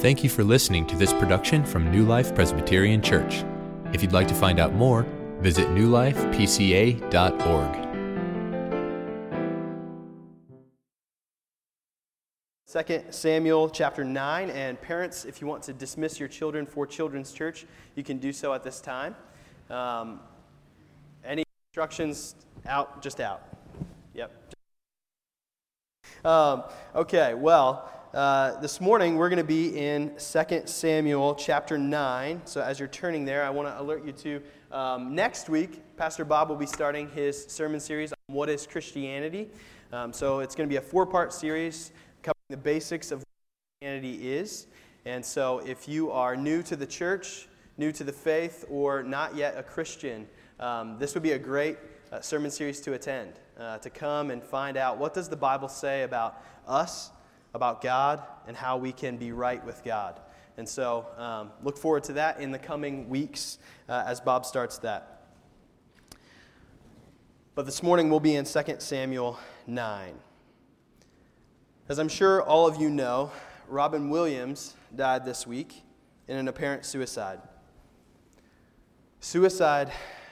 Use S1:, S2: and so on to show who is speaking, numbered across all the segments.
S1: Thank you for listening to this production from New Life Presbyterian Church. If you'd like to find out more, visit newlifepca.org.
S2: Second Samuel chapter 9. And parents, if you want to dismiss your children for Children's Church, you can do so at this time. Um, any instructions out, just out. Yep. Um, okay, well, uh, this morning we're going to be in 2 Samuel chapter 9. So as you're turning there, I want to alert you to um, next week, Pastor Bob will be starting his sermon series on what is Christianity. Um, so it's going to be a four part series covering the basics of what Christianity is. And so if you are new to the church, new to the faith, or not yet a Christian, um, this would be a great uh, sermon series to attend, uh, to come and find out what does the Bible say about us about God and how we can be right with God. And so um, look forward to that in the coming weeks uh, as Bob starts that. But this morning we'll be in 2 Samuel 9. As I'm sure all of you know, Robin Williams died this week in an apparent suicide. Suicide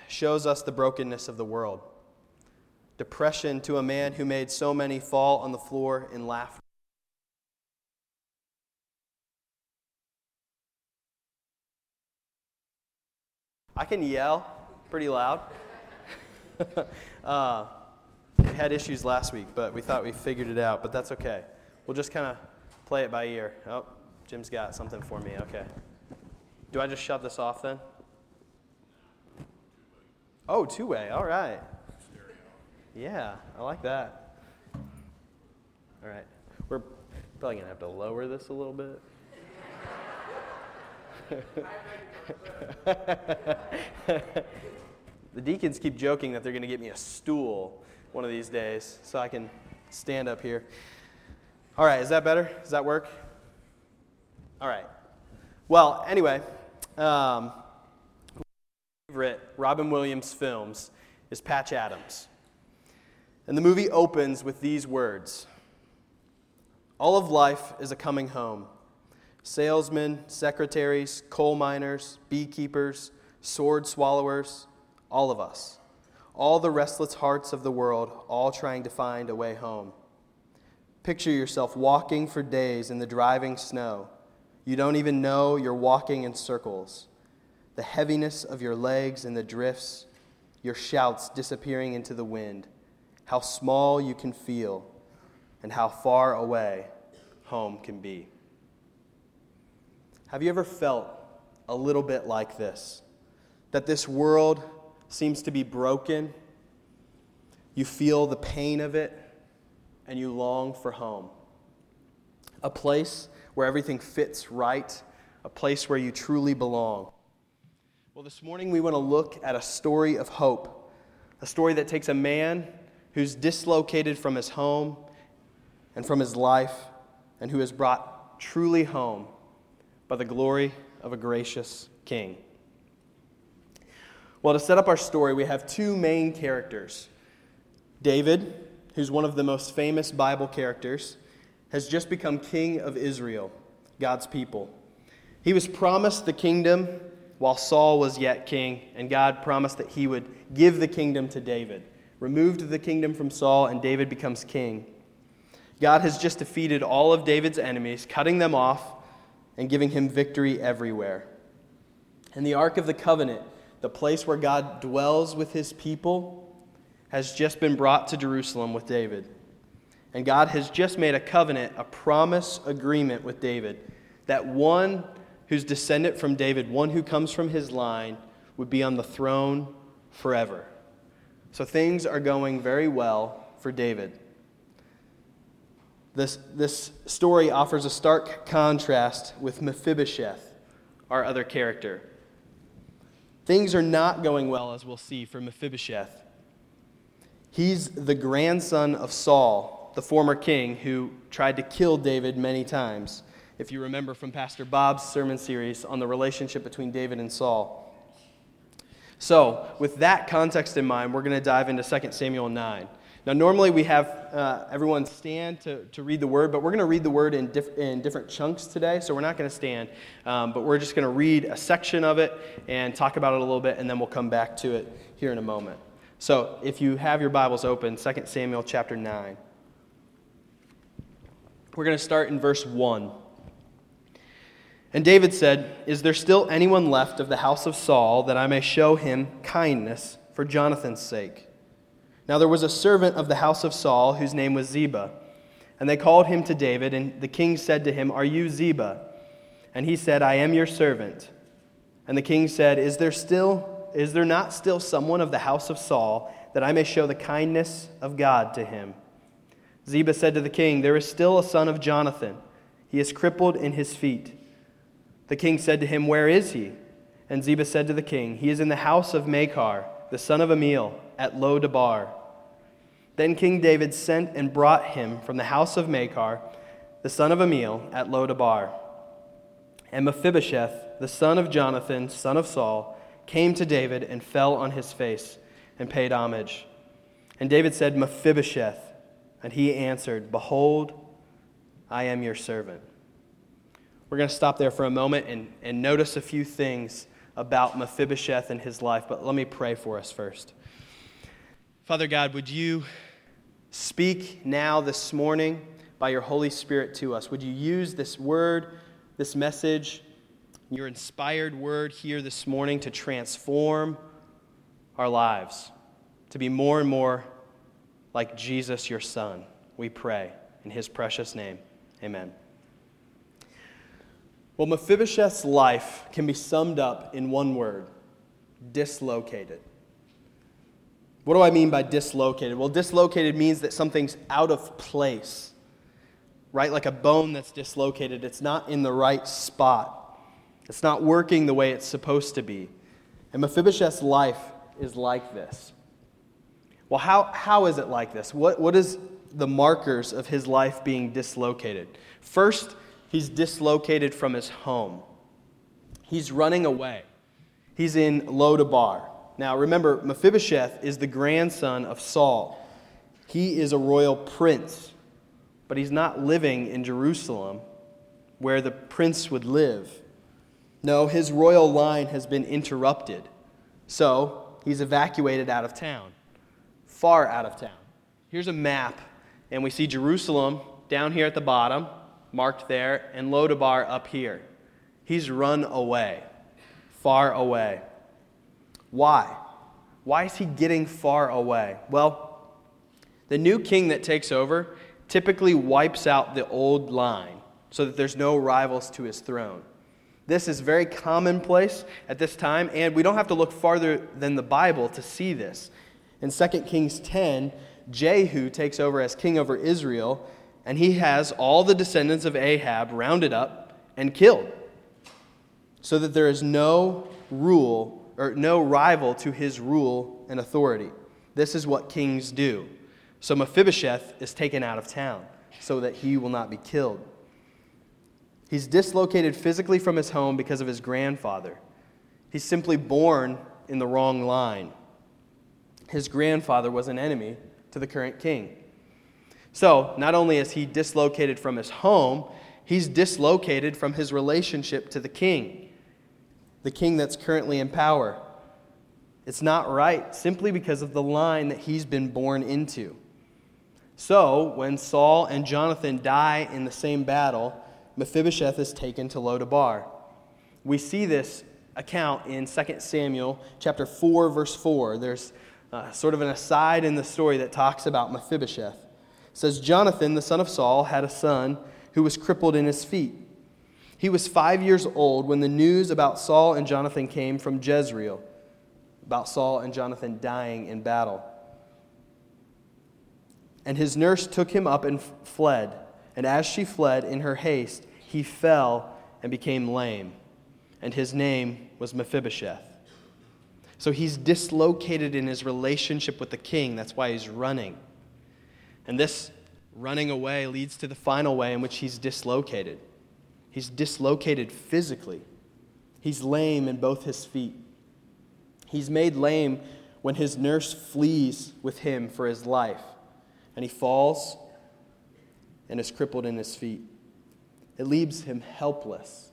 S2: shows us the brokenness of the world. Depression to a man who made so many fall on the floor in laughter. I can yell pretty loud. uh, we had issues last week, but we thought we figured it out, but that's okay. We'll just kind of play it by ear. Oh, Jim's got something for me. Okay. Do I just shut this off then? Oh, two way. All right. Yeah, I like that. All right. We're probably going to have to lower this a little bit. the deacons keep joking that they're going to get me a stool one of these days so I can stand up here. All right, is that better? Does that work? All right. Well, anyway, um, favorite Robin Williams films is Patch Adams. And the movie opens with these words All of life is a coming home salesmen, secretaries, coal miners, beekeepers, sword swallowers, all of us. All the restless hearts of the world, all trying to find a way home. Picture yourself walking for days in the driving snow. You don't even know you're walking in circles. The heaviness of your legs in the drifts, your shouts disappearing into the wind. How small you can feel, and how far away home can be. Have you ever felt a little bit like this? That this world seems to be broken, you feel the pain of it, and you long for home. A place where everything fits right, a place where you truly belong. Well, this morning we want to look at a story of hope, a story that takes a man who's dislocated from his home and from his life, and who is brought truly home by the glory of a gracious king. Well, to set up our story, we have two main characters. David, who's one of the most famous Bible characters, has just become king of Israel, God's people. He was promised the kingdom while Saul was yet king, and God promised that he would give the kingdom to David. Removed the kingdom from Saul, and David becomes king. God has just defeated all of David's enemies, cutting them off and giving him victory everywhere. And the Ark of the Covenant, the place where God dwells with his people, has just been brought to Jerusalem with David. And God has just made a covenant, a promise agreement with David, that one who's descendant from David, one who comes from his line, would be on the throne forever. So things are going very well for David. This, this story offers a stark contrast with Mephibosheth, our other character. Things are not going well, as we'll see, for Mephibosheth. He's the grandson of Saul, the former king who tried to kill David many times. If you remember from Pastor Bob's sermon series on the relationship between David and Saul. So, with that context in mind, we're going to dive into 2 Samuel 9. Now, normally we have uh, everyone stand to, to read the word, but we're going to read the word in, diff- in different chunks today, so we're not going to stand. Um, but we're just going to read a section of it and talk about it a little bit, and then we'll come back to it here in a moment. So, if you have your Bibles open, 2 Samuel chapter 9. We're going to start in verse 1. And David said, Is there still anyone left of the house of Saul that I may show him kindness for Jonathan's sake? Now there was a servant of the house of Saul whose name was Ziba. And they called him to David, and the king said to him, Are you Ziba? And he said, I am your servant. And the king said, Is there still is there not still someone of the house of Saul that I may show the kindness of God to him? Ziba said to the king, There is still a son of Jonathan. He is crippled in his feet. The king said to him, Where is he? And Ziba said to the king, He is in the house of Machir, the son of Ammiel, at Lo Debar. Then King David sent and brought him from the house of Machir, the son of Ammiel, at Lodabar. And Mephibosheth, the son of Jonathan, son of Saul, came to David and fell on his face and paid homage. And David said, Mephibosheth. And he answered, Behold, I am your servant. We're going to stop there for a moment and, and notice a few things about Mephibosheth and his life, but let me pray for us first. Father God, would you speak now this morning by your Holy Spirit to us? Would you use this word, this message, your inspired word here this morning to transform our lives, to be more and more like Jesus, your Son? We pray in his precious name. Amen. Well, Mephibosheth's life can be summed up in one word dislocated. What do I mean by dislocated? Well, dislocated means that something's out of place, right? Like a bone that's dislocated, it's not in the right spot, it's not working the way it's supposed to be. And Mephibosheth's life is like this. Well, how, how is it like this? What, what is the markers of his life being dislocated? First, he's dislocated from his home. He's running away. He's in Lodabar. Now, remember, Mephibosheth is the grandson of Saul. He is a royal prince, but he's not living in Jerusalem where the prince would live. No, his royal line has been interrupted. So, he's evacuated out of town, far out of town. Here's a map, and we see Jerusalem down here at the bottom, marked there, and Lodabar up here. He's run away, far away. Why? Why is he getting far away? Well, the new king that takes over typically wipes out the old line so that there's no rivals to his throne. This is very commonplace at this time, and we don't have to look farther than the Bible to see this. In 2 Kings 10, Jehu takes over as king over Israel, and he has all the descendants of Ahab rounded up and killed, so that there is no rule or no rival to his rule and authority. This is what kings do. So Mephibosheth is taken out of town so that he will not be killed. He's dislocated physically from his home because of his grandfather. He's simply born in the wrong line. His grandfather was an enemy to the current king. So, not only is he dislocated from his home, he's dislocated from his relationship to the king, the king that's currently in power. It's not right simply because of the line that he's been born into. So, when Saul and Jonathan die in the same battle, Mephibosheth is taken to Lodabar. We see this account in 2 Samuel chapter 4 verse 4. There's uh, sort of an aside in the story that talks about Mephibosheth. It says Jonathan, the son of Saul, had a son who was crippled in his feet. He was 5 years old when the news about Saul and Jonathan came from Jezreel, about Saul and Jonathan dying in battle. And his nurse took him up and fled. And as she fled in her haste, he fell and became lame. And his name was Mephibosheth. So he's dislocated in his relationship with the king. That's why he's running. And this running away leads to the final way in which he's dislocated. He's dislocated physically. He's lame in both his feet. He's made lame when his nurse flees with him for his life. and he falls and is crippled in his feet. It leaves him helpless.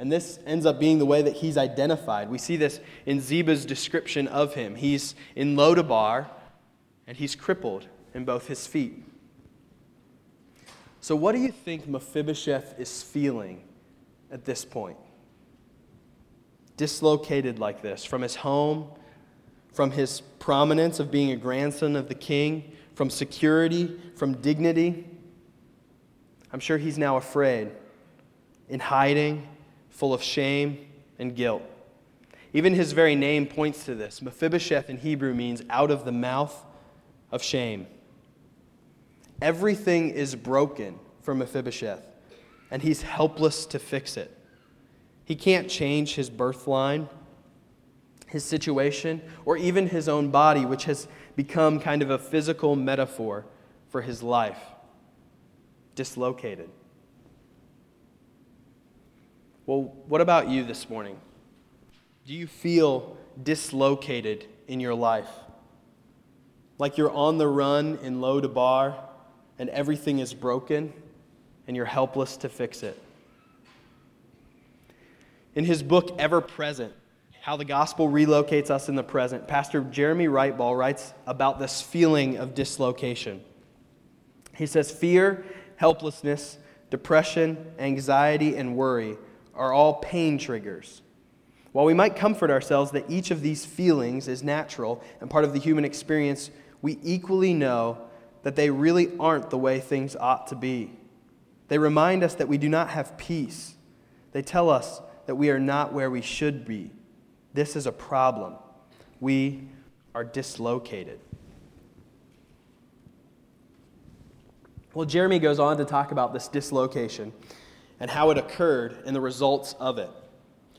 S2: And this ends up being the way that he's identified. We see this in Ziba's description of him. He's in Lodabar, and he's crippled in both his feet. So, what do you think Mephibosheth is feeling at this point? Dislocated like this from his home, from his prominence of being a grandson of the king, from security, from dignity. I'm sure he's now afraid, in hiding, full of shame and guilt. Even his very name points to this. Mephibosheth in Hebrew means out of the mouth of shame. Everything is broken for Mephibosheth, and he's helpless to fix it. He can't change his birth line, his situation, or even his own body, which has become kind of a physical metaphor for his life. Dislocated. Well, what about you this morning? Do you feel dislocated in your life? Like you're on the run in Lodabar and everything is broken and you're helpless to fix it. In his book, Ever Present How the Gospel Relocates Us in the Present, Pastor Jeremy Writebol writes about this feeling of dislocation. He says, Fear, helplessness, depression, anxiety, and worry are all pain triggers. While we might comfort ourselves that each of these feelings is natural and part of the human experience, we equally know that they really aren't the way things ought to be. They remind us that we do not have peace. They tell us that we are not where we should be. This is a problem. We are dislocated. Well, Jeremy goes on to talk about this dislocation and how it occurred and the results of it.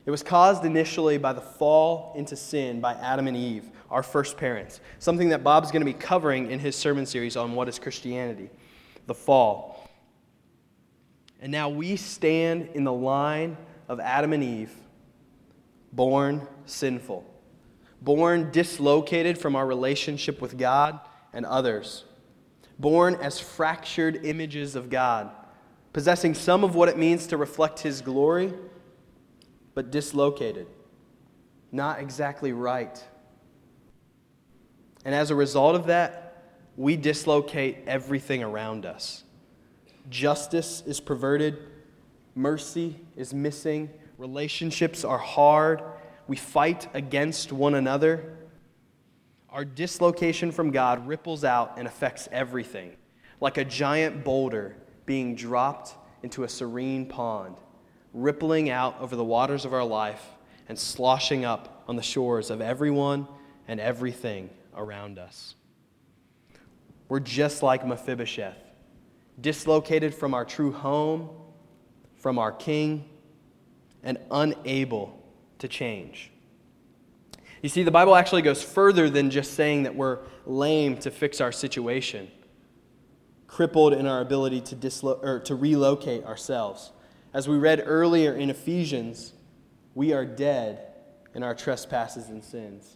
S2: It was caused initially by the fall into sin by Adam and Eve, our first parents, something that Bob's going to be covering in his sermon series on what is Christianity the fall. And now we stand in the line of Adam and Eve, born sinful, born dislocated from our relationship with God and others, born as fractured images of God possessing some of what it means to reflect His glory, but dislocated, not exactly right. And as a result of that, we dislocate everything around us. Justice is perverted, mercy is missing, relationships are hard, we fight against one another. Our dislocation from God ripples out and affects everything, like a giant boulder being dropped into a serene pond, rippling out over the waters of our life and sloshing up on the shores of everyone and everything around us. We're just like Mephibosheth, dislocated from our true home, from our king, and unable to change. You see, the Bible actually goes further than just saying that we're lame to fix our situation crippled in our ability to, dislo- or to relocate ourselves. As we read earlier in Ephesians, we are dead in our trespasses and sins.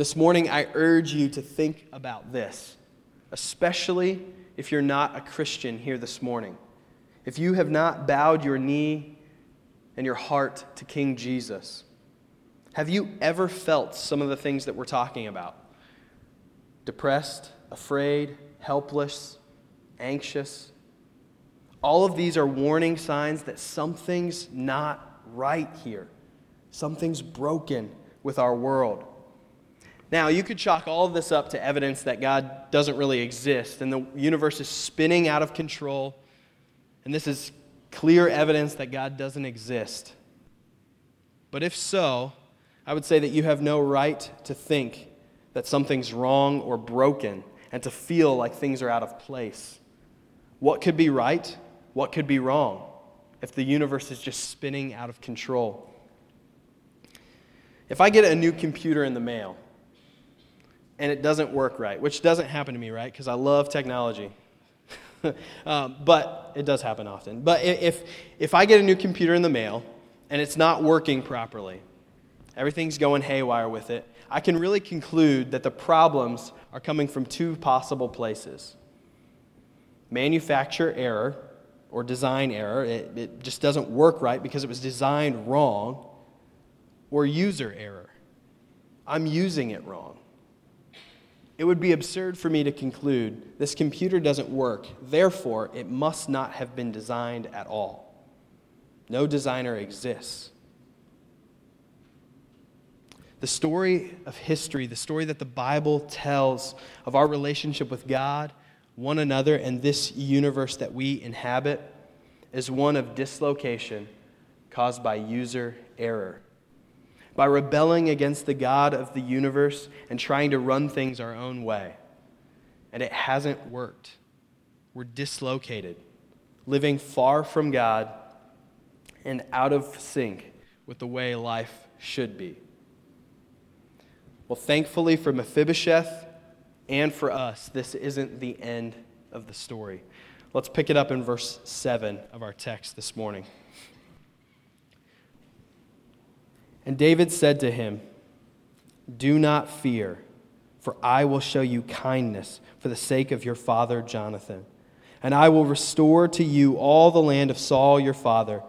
S2: This morning, I urge you to think about this, especially if you're not a Christian here this morning. If you have not bowed your knee and your heart to King Jesus, have you ever felt some of the things that we're talking about? Depressed, afraid, helpless, anxious. All of these are warning signs that something's not right here. Something's broken with our world. Now, you could chalk all of this up to evidence that God doesn't really exist and the universe is spinning out of control. And this is clear evidence that God doesn't exist. But if so, I would say that you have no right to think that something's wrong or broken and to feel like things are out of place. What could be right? What could be wrong if the universe is just spinning out of control? If I get a new computer in the mail and it doesn't work right, which doesn't happen to me, right? Because I love technology. um, but it does happen often. But if, if I get a new computer in the mail and it's not working properly, everything's going haywire with it, I can really conclude that the problems are coming from two possible places manufacturer error or design error, it, it just doesn't work right because it was designed wrong, or user error. I'm using it wrong. It would be absurd for me to conclude this computer doesn't work, therefore, it must not have been designed at all. No designer exists. The story of history, the story that the Bible tells of our relationship with God, one another, and this universe that we inhabit, is one of dislocation caused by user error. By rebelling against the God of the universe and trying to run things our own way. And it hasn't worked. We're dislocated, living far from God and out of sync with the way life should be. Well, thankfully for Mephibosheth and for us, this isn't the end of the story. Let's pick it up in verse 7 of our text this morning. And David said to him, Do not fear, for I will show you kindness for the sake of your father Jonathan. And I will restore to you all the land of Saul your father,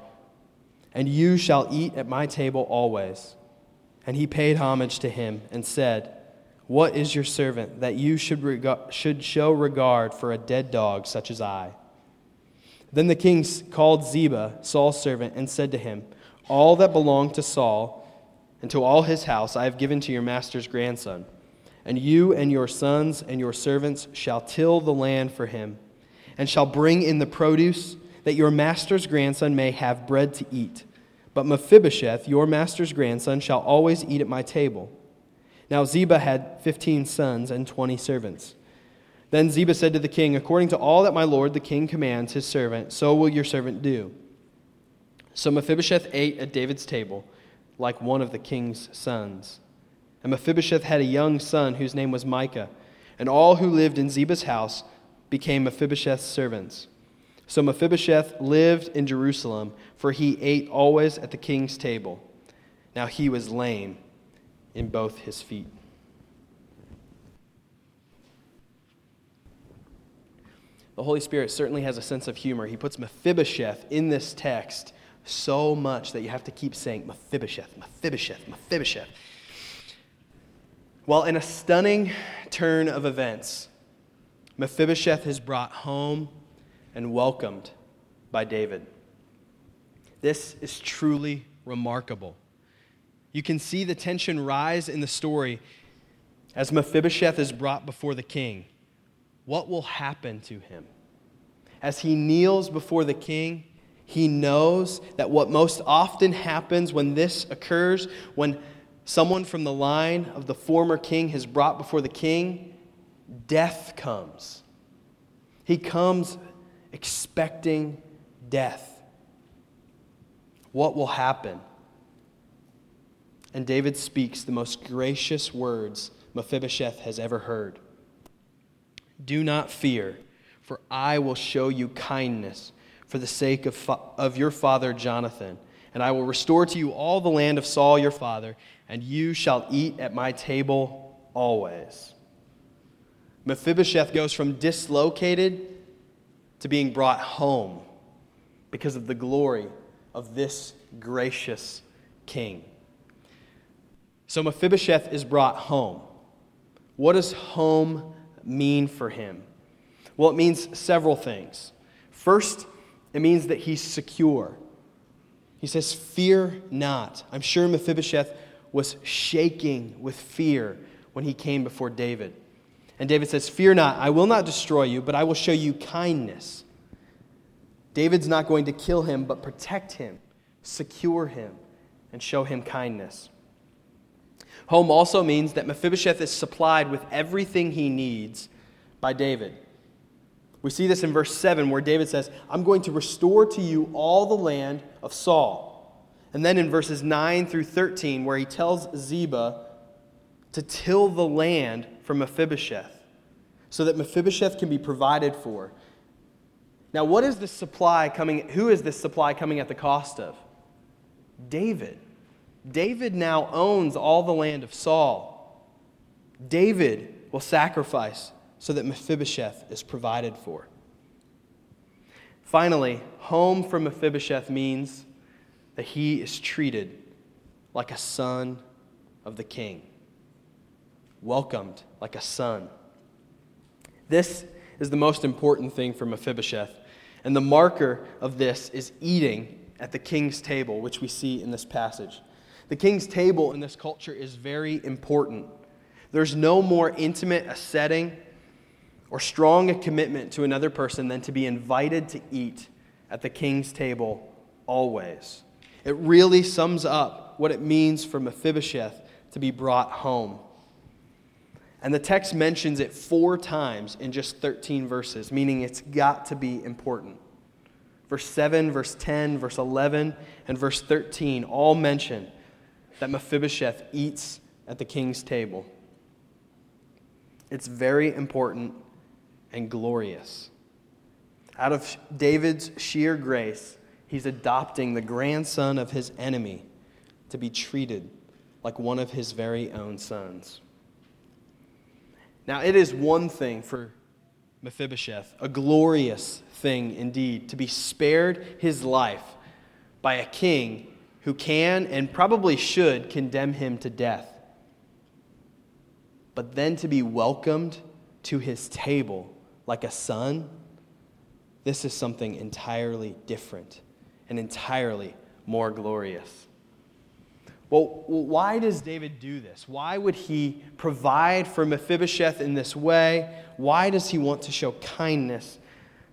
S2: and you shall eat at my table always. And he paid homage to him and said, What is your servant that you should, reg- should show regard for a dead dog such as I? Then the king called Ziba, Saul's servant, and said to him, All that belonged to Saul and to all his house I have given to your master's grandson. And you and your sons and your servants shall till the land for him, and shall bring in the produce, that your master's grandson may have bread to eat. But Mephibosheth, your master's grandson, shall always eat at my table. Now Ziba had fifteen sons and twenty servants. Then Ziba said to the king, According to all that my lord the king commands his servant, so will your servant do. So Mephibosheth ate at David's table, like one of the king's sons. And Mephibosheth had a young son whose name was Micah, and all who lived in Ziba's house became Mephibosheth's servants. So Mephibosheth lived in Jerusalem, for he ate always at the king's table. Now he was lame in both his feet. The Holy Spirit certainly has a sense of humor. He puts Mephibosheth in this text so much that you have to keep saying Mephibosheth, Mephibosheth, Mephibosheth. Well, in a stunning turn of events, Mephibosheth is brought home and welcomed by David. This is truly remarkable. You can see the tension rise in the story as Mephibosheth is brought before the king. What will happen to him? As he kneels before the king, he knows that what most often happens when this occurs, when someone from the line of the former king is brought before the king, death comes. He comes expecting death. What will happen? And David speaks the most gracious words Mephibosheth has ever heard Do not fear, for I will show you kindness for the sake of, fa- of your father Jonathan. And I will restore to you all the land of Saul your father, and you shall eat at my table always. Mephibosheth goes from dislocated to being brought home because of the glory of this gracious king. So Mephibosheth is brought home. What does home mean for him? Well, it means several things. First, it means that he's secure. He says, Fear not. I'm sure Mephibosheth was shaking with fear when he came before David. And David says, Fear not, I will not destroy you, but I will show you kindness. David's not going to kill him, but protect him, secure him, and show him kindness. Home also means that Mephibosheth is supplied with everything he needs by David. We see this in verse 7 where David says, I'm going to restore to you all the land of Saul. And then in verses 9 through 13, where he tells Ziba to till the land for Mephibosheth so that Mephibosheth can be provided for. Now, what is this supply coming? Who is this supply coming at the cost of? David. David now owns all the land of Saul. David will sacrifice so that Mephibosheth is provided for. Finally, home for Mephibosheth means that he is treated like a son of the king, welcomed like a son. This is the most important thing for Mephibosheth, and the marker of this is eating at the king's table, which we see in this passage. The king's table in this culture is very important. There's no more intimate a setting or strong a commitment to another person than to be invited to eat at the king's table always. It really sums up what it means for Mephibosheth to be brought home. And the text mentions it four times in just 13 verses, meaning it's got to be important. Verse 7, verse 10, verse 11, and verse 13 all mention that Mephibosheth eats at the king's table. It's very important and glorious. Out of David's sheer grace, he's adopting the grandson of his enemy to be treated like one of his very own sons. Now, it is one thing for Mephibosheth, a glorious thing indeed, to be spared his life by a king who can and probably should condemn him to death. But then to be welcomed to his table like a son, this is something entirely different and entirely more glorious. Well, why does David do this? Why would he provide for Mephibosheth in this way? Why does he want to show kindness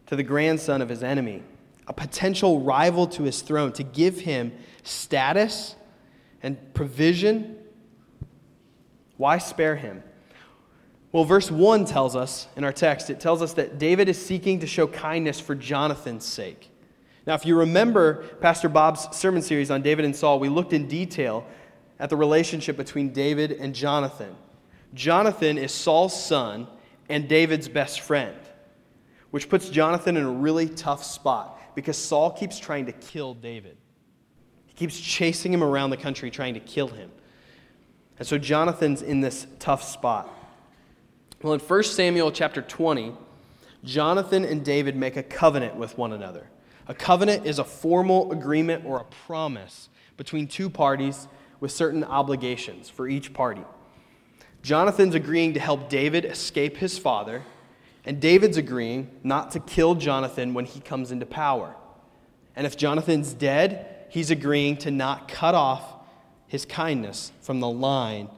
S2: to the grandson of his enemy, a potential rival to his throne, to give him status and provision? Why spare him? Well, verse 1 tells us in our text, it tells us that David is seeking to show kindness for Jonathan's sake. Now, if you remember Pastor Bob's sermon series on David and Saul, we looked in detail at the relationship between David and Jonathan. Jonathan is Saul's son and David's best friend, which puts Jonathan in a really tough spot because Saul keeps trying to kill David. He keeps chasing him around the country trying to kill him. And so Jonathan's in this tough spot. Well, in 1 Samuel chapter 20, Jonathan and David make a covenant with one another. A covenant is a formal agreement or a promise between two parties with certain obligations for each party. Jonathan's agreeing to help David escape his father, and David's agreeing not to kill Jonathan when he comes into power. And if Jonathan's dead, he's agreeing to not cut off his kindness from the line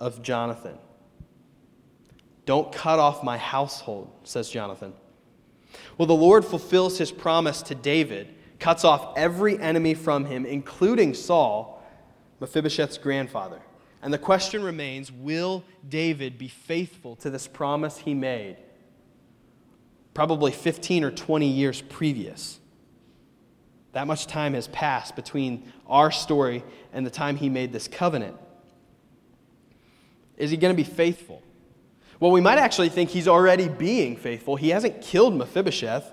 S2: of Jonathan. Don't cut off my household, says Jonathan. Well, the Lord fulfills his promise to David, cuts off every enemy from him, including Saul, Mephibosheth's grandfather. And the question remains will David be faithful to this promise he made? Probably 15 or 20 years previous. That much time has passed between our story and the time he made this covenant. Is he going to be faithful? Well, we might actually think he's already being faithful. He hasn't killed Mephibosheth.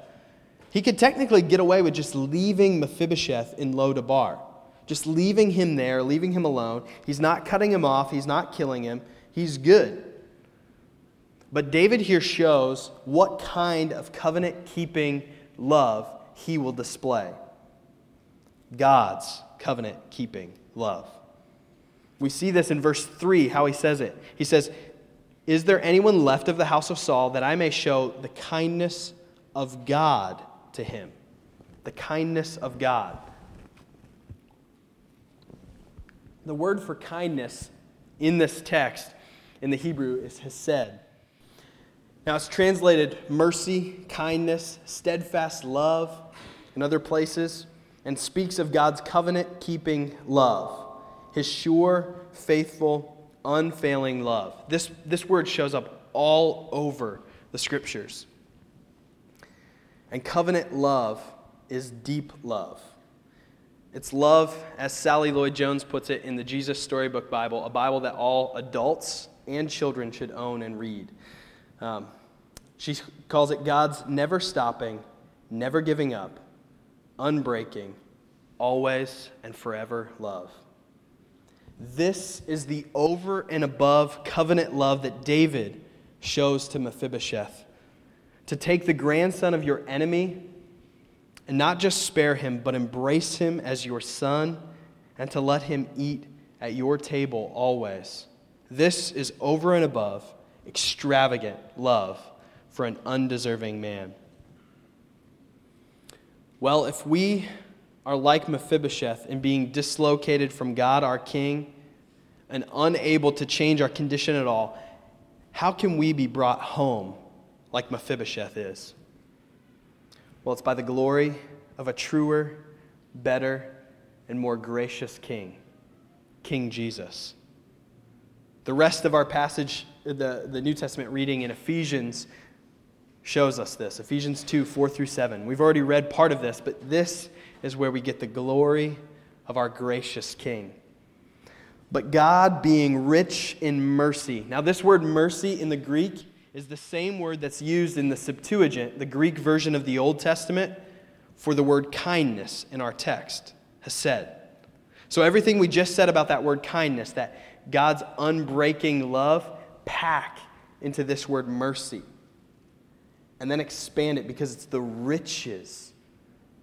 S2: He could technically get away with just leaving Mephibosheth in Lo-debar, just leaving him there, leaving him alone. He's not cutting him off, he's not killing him. He's good. But David here shows what kind of covenant keeping love he will display God's covenant keeping love. We see this in verse 3, how he says it. He says, is there anyone left of the house of Saul that I may show the kindness of God to him? The kindness of God. The word for kindness in this text in the Hebrew is hesed. Now it's translated mercy, kindness, steadfast love in other places, and speaks of God's covenant keeping love, his sure, faithful, unfailing love. This, this word shows up all over the scriptures. And covenant love is deep love. It's love, as Sally Lloyd Jones puts it in the Jesus Storybook Bible, a Bible that all adults and children should own and read. Um, she calls it God's never stopping, never giving up, unbreaking, always and forever love. This is the over and above covenant love that David shows to Mephibosheth. To take the grandson of your enemy and not just spare him, but embrace him as your son and to let him eat at your table always. This is over and above extravagant love for an undeserving man. Well, if we are like Mephibosheth in being dislocated from God, our King, and unable to change our condition at all, how can we be brought home like Mephibosheth is? Well, it's by the glory of a truer, better, and more gracious King, King Jesus. The rest of our passage, the, the New Testament reading in Ephesians, shows us this Ephesians 2 4 through 7. We've already read part of this, but this is where we get the glory of our gracious King. But God being rich in mercy. Now, this word mercy in the Greek is the same word that's used in the Septuagint, the Greek version of the Old Testament, for the word kindness in our text, hesed. So, everything we just said about that word kindness, that God's unbreaking love, pack into this word mercy. And then expand it because it's the riches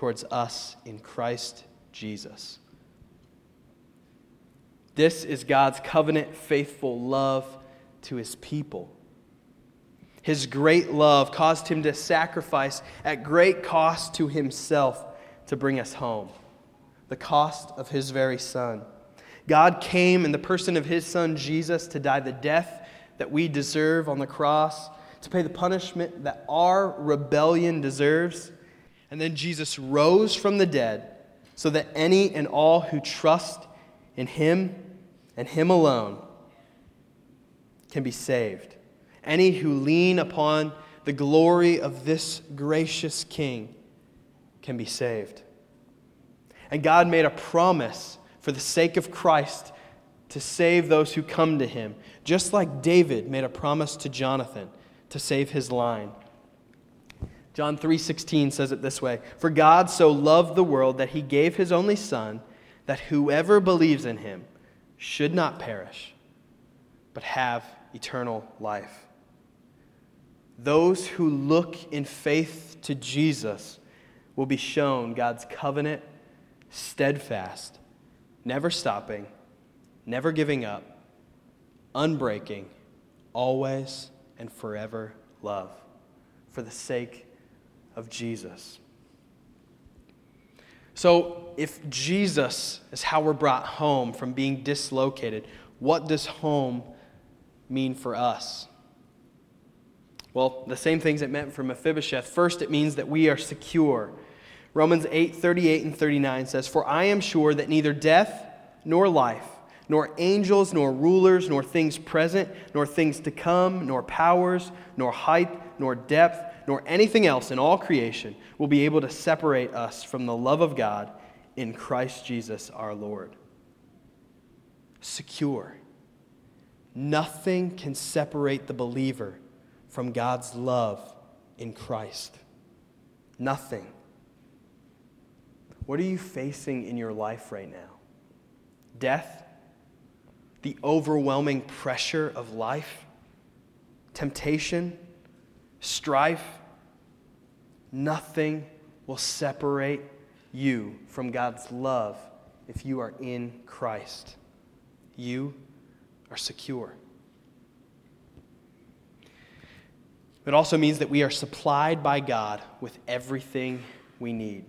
S2: towards us in Christ Jesus. This is God's covenant faithful love to his people. His great love caused him to sacrifice at great cost to himself to bring us home, the cost of his very son. God came in the person of his son Jesus to die the death that we deserve on the cross, to pay the punishment that our rebellion deserves. And then Jesus rose from the dead so that any and all who trust in him and him alone can be saved. Any who lean upon the glory of this gracious King can be saved. And God made a promise for the sake of Christ to save those who come to him, just like David made a promise to Jonathan to save his line. John 3:16 says it this way, "For God so loved the world that he gave his only son that whoever believes in him should not perish but have eternal life." Those who look in faith to Jesus will be shown God's covenant steadfast, never stopping, never giving up, unbreaking, always and forever love for the sake of Jesus. So, if Jesus is how we're brought home from being dislocated, what does home mean for us? Well, the same things it meant for Mephibosheth. First, it means that we are secure. Romans 8 38 and 39 says, For I am sure that neither death nor life, nor angels, nor rulers, nor things present, nor things to come, nor powers, nor height, nor depth, nor anything else in all creation will be able to separate us from the love of God in Christ Jesus our Lord. Secure. Nothing can separate the believer from God's love in Christ. Nothing. What are you facing in your life right now? Death? The overwhelming pressure of life? Temptation? Strife? Nothing will separate you from God's love if you are in Christ. You are secure. It also means that we are supplied by God with everything we need.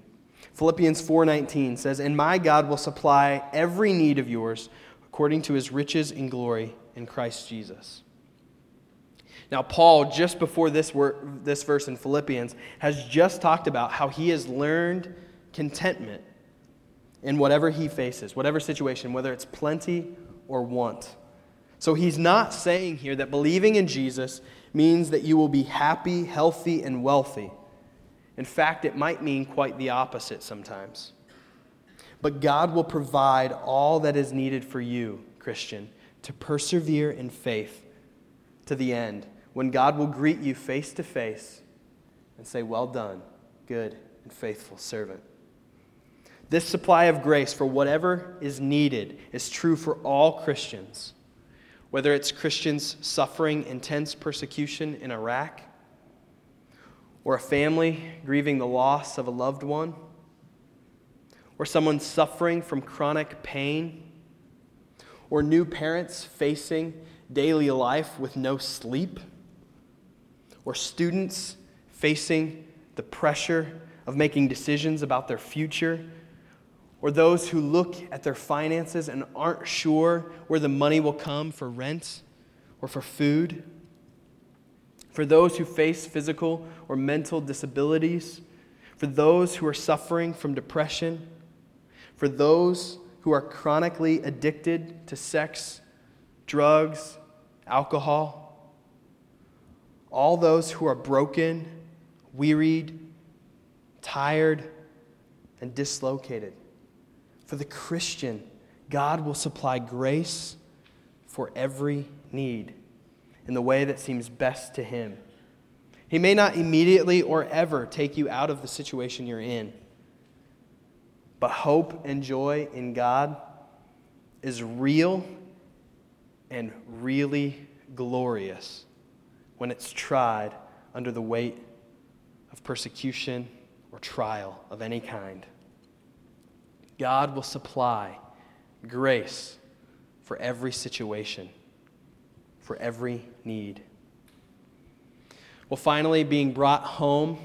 S2: Philippians 4:19 says, "And my God will supply every need of yours according to his riches in glory in Christ Jesus." Now, Paul, just before this, this verse in Philippians, has just talked about how he has learned contentment in whatever he faces, whatever situation, whether it's plenty or want. So he's not saying here that believing in Jesus means that you will be happy, healthy, and wealthy. In fact, it might mean quite the opposite sometimes. But God will provide all that is needed for you, Christian, to persevere in faith to the end when God will greet you face to face and say, Well done, good and faithful servant. This supply of grace for whatever is needed is true for all Christians, whether it's Christians suffering intense persecution in Iraq, or a family grieving the loss of a loved one, or someone suffering from chronic pain, or new parents facing daily life with no sleep or students facing the pressure of making decisions about their future, or those who look at their finances and aren't sure where the money will come for rent or for food, for those who face physical or mental disabilities, for those who are suffering from depression, for those who are chronically addicted to sex, drugs, alcohol all those who are broken, wearied, tired, and dislocated. For the Christian, God will supply grace for every need in the way that seems best to Him. He may not immediately or ever take you out of the situation you're in, but hope and joy in God is real and really glorious when it's tried under the weight of persecution or trial of any kind. God will supply grace for every situation, for every need. Well, finally, being brought home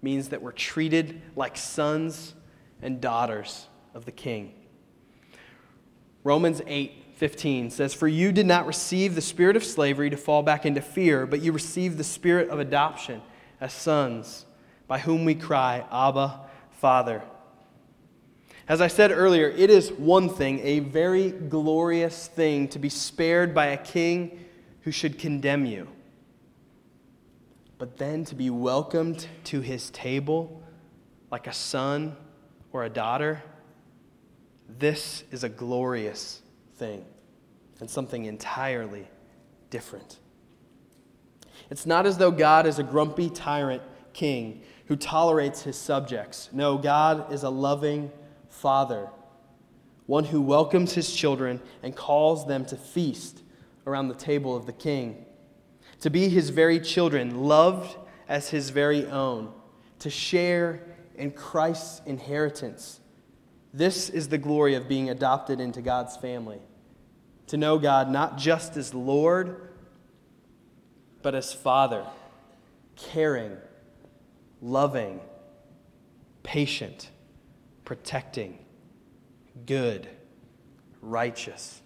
S2: means that we're treated like sons and daughters of the King. Romans 8 15 says, For you did not receive the spirit of slavery to fall back into fear, but you received the spirit of adoption as sons, by whom we cry, Abba, Father. As I said earlier, it is one thing, a very glorious thing, to be spared by a king who should condemn you. But then to be welcomed to his table like a son or a daughter, this is a glorious thing and something entirely different. It's not as though God is a grumpy tyrant king who tolerates his subjects. No, God is a loving father, one who welcomes his children and calls them to feast around the table of the king, to be his very children, loved as his very own, to share in Christ's inheritance. This is the glory of being adopted into God's family to know God not just as Lord, but as Father, caring, loving, patient, protecting, good, righteous,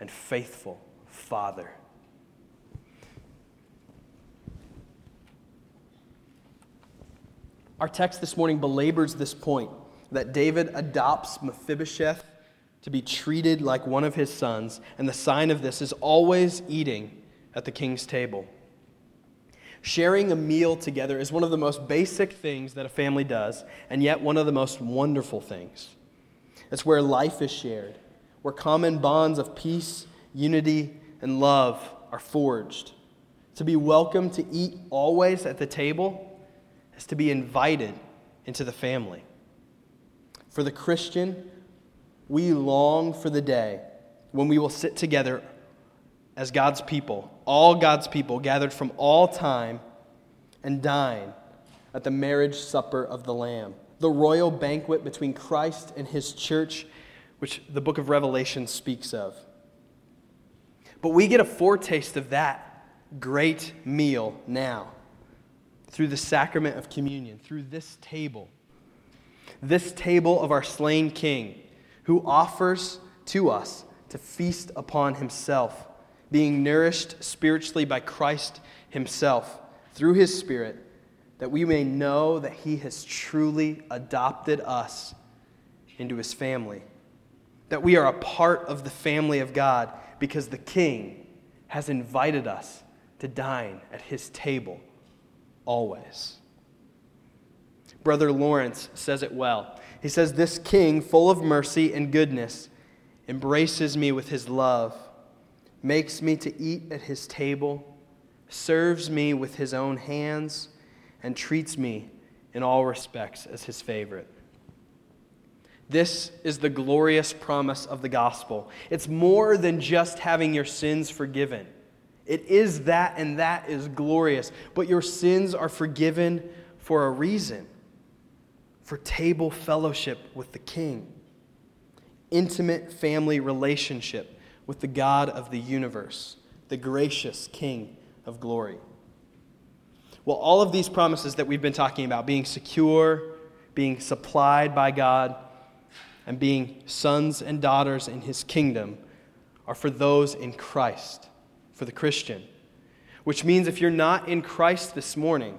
S2: and faithful Father. Our text this morning belabors this point that David adopts Mephibosheth to be treated like one of his sons, and the sign of this is always eating at the king's table. Sharing a meal together is one of the most basic things that a family does, and yet one of the most wonderful things. It's where life is shared, where common bonds of peace, unity, and love are forged. To be welcome to eat always at the table is to be invited into the family. For the Christian, we long for the day when we will sit together as God's people, all God's people gathered from all time, and dine at the marriage supper of the Lamb, the royal banquet between Christ and his church, which the book of Revelation speaks of. But we get a foretaste of that great meal now through the sacrament of communion, through this table This table of our slain king, who offers to us to feast upon himself, being nourished spiritually by Christ himself through his Spirit, that we may know that he has truly adopted us into his family, that we are a part of the family of God because the king has invited us to dine at his table always. Brother Lawrence says it well. He says, This king, full of mercy and goodness, embraces me with his love, makes me to eat at his table, serves me with his own hands, and treats me in all respects as his favorite. This is the glorious promise of the gospel. It's more than just having your sins forgiven. It is that, and that is glorious. But your sins are forgiven for a reason for table fellowship with the King, intimate family relationship with the God of the universe, the gracious King of glory. Well, all of these promises that we've been talking about, being secure, being supplied by God, and being sons and daughters in his kingdom, are for those in Christ, for the Christian. Which means if you're not in Christ this morning,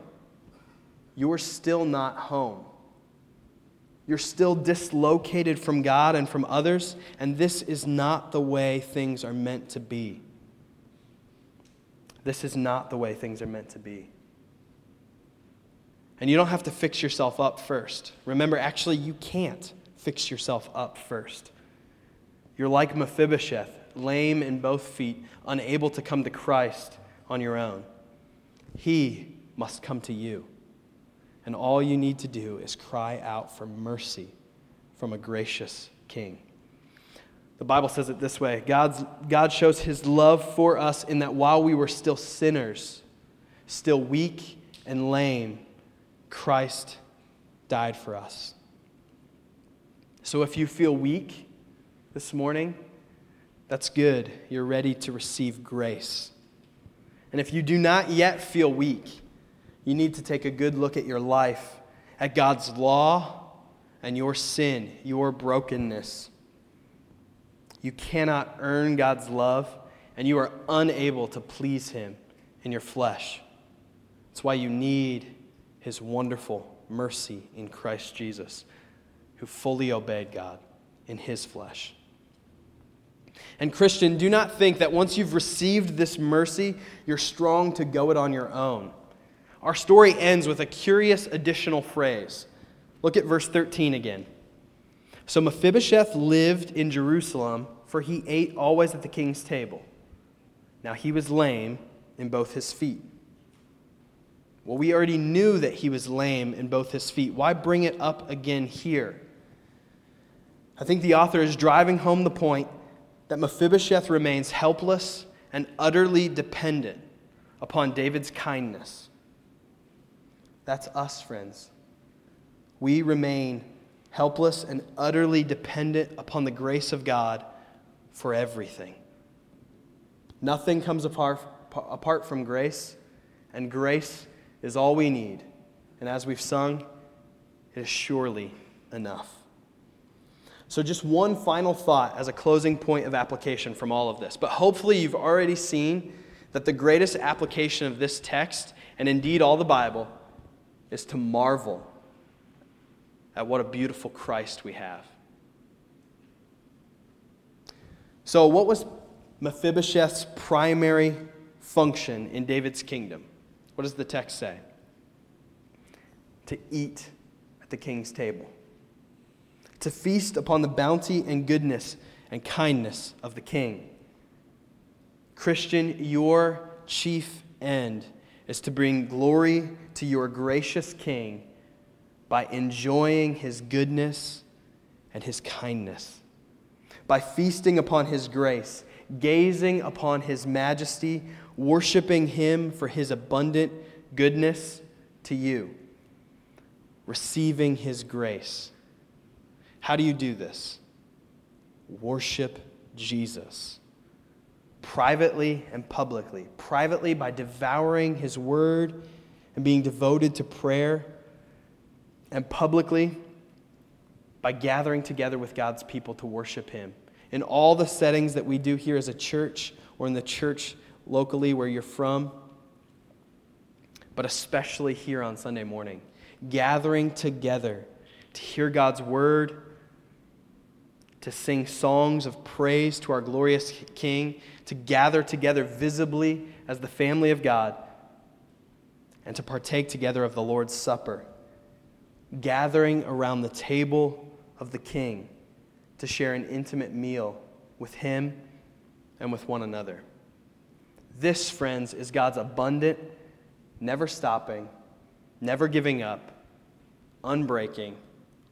S2: you're still not home. You're still dislocated from God and from others, and this is not the way things are meant to be. This is not the way things are meant to be. And you don't have to fix yourself up first. Remember, actually, you can't fix yourself up first. You're like Mephibosheth, lame in both feet, unable to come to Christ on your own. He must come to you. And all you need to do is cry out for mercy from a gracious king. The Bible says it this way God's, God shows his love for us in that while we were still sinners, still weak and lame, Christ died for us. So if you feel weak this morning, that's good. You're ready to receive grace. And if you do not yet feel weak, you need to take a good look at your life, at God's law and your sin, your brokenness. You cannot earn God's love, and you are unable to please Him in your flesh. That's why you need His wonderful mercy in Christ Jesus, who fully obeyed God in His flesh. And, Christian, do not think that once you've received this mercy, you're strong to go it on your own. Our story ends with a curious additional phrase. Look at verse 13 again. So Mephibosheth lived in Jerusalem, for he ate always at the king's table. Now he was lame in both his feet. Well, we already knew that he was lame in both his feet. Why bring it up again here? I think the author is driving home the point that Mephibosheth remains helpless and utterly dependent upon David's kindness. That's us, friends. We remain helpless and utterly dependent upon the grace of God for everything. Nothing comes apart, apart from grace, and grace is all we need. And as we've sung, it is surely enough. So, just one final thought as a closing point of application from all of this. But hopefully, you've already seen that the greatest application of this text, and indeed all the Bible, is to marvel at what a beautiful Christ we have. So, what was Mephibosheth's primary function in David's kingdom? What does the text say? To eat at the king's table, to feast upon the bounty and goodness and kindness of the king. Christian, your chief end is to bring glory to your gracious King by enjoying his goodness and his kindness, by feasting upon his grace, gazing upon his majesty, worshiping him for his abundant goodness to you, receiving his grace. How do you do this? Worship Jesus privately and publicly. Privately, by devouring his word and being devoted to prayer, and publicly, by gathering together with God's people to worship Him. In all the settings that we do here as a church or in the church locally where you're from, but especially here on Sunday morning, gathering together to hear God's word, to sing songs of praise to our glorious King, to gather together visibly as the family of God, and to partake together of the Lord's Supper, gathering around the table of the King to share an intimate meal with Him and with one another. This, friends, is God's abundant, never stopping, never giving up, unbreaking,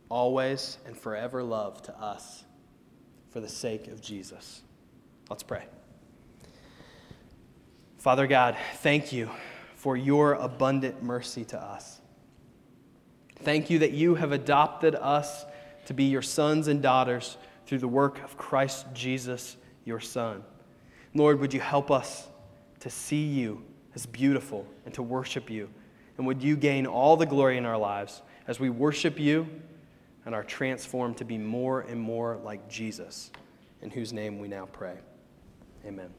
S2: always and forever love to us for the sake of Jesus. Let's pray. Father God, thank you for your abundant mercy to us. Thank you that you have adopted us to be your sons and daughters through the work of Christ Jesus, your Son. Lord, would you help us to see you as beautiful and to worship you? And would you gain all the glory in our lives as we worship you and are transformed to be more and more like Jesus, in whose name we now pray. Amen.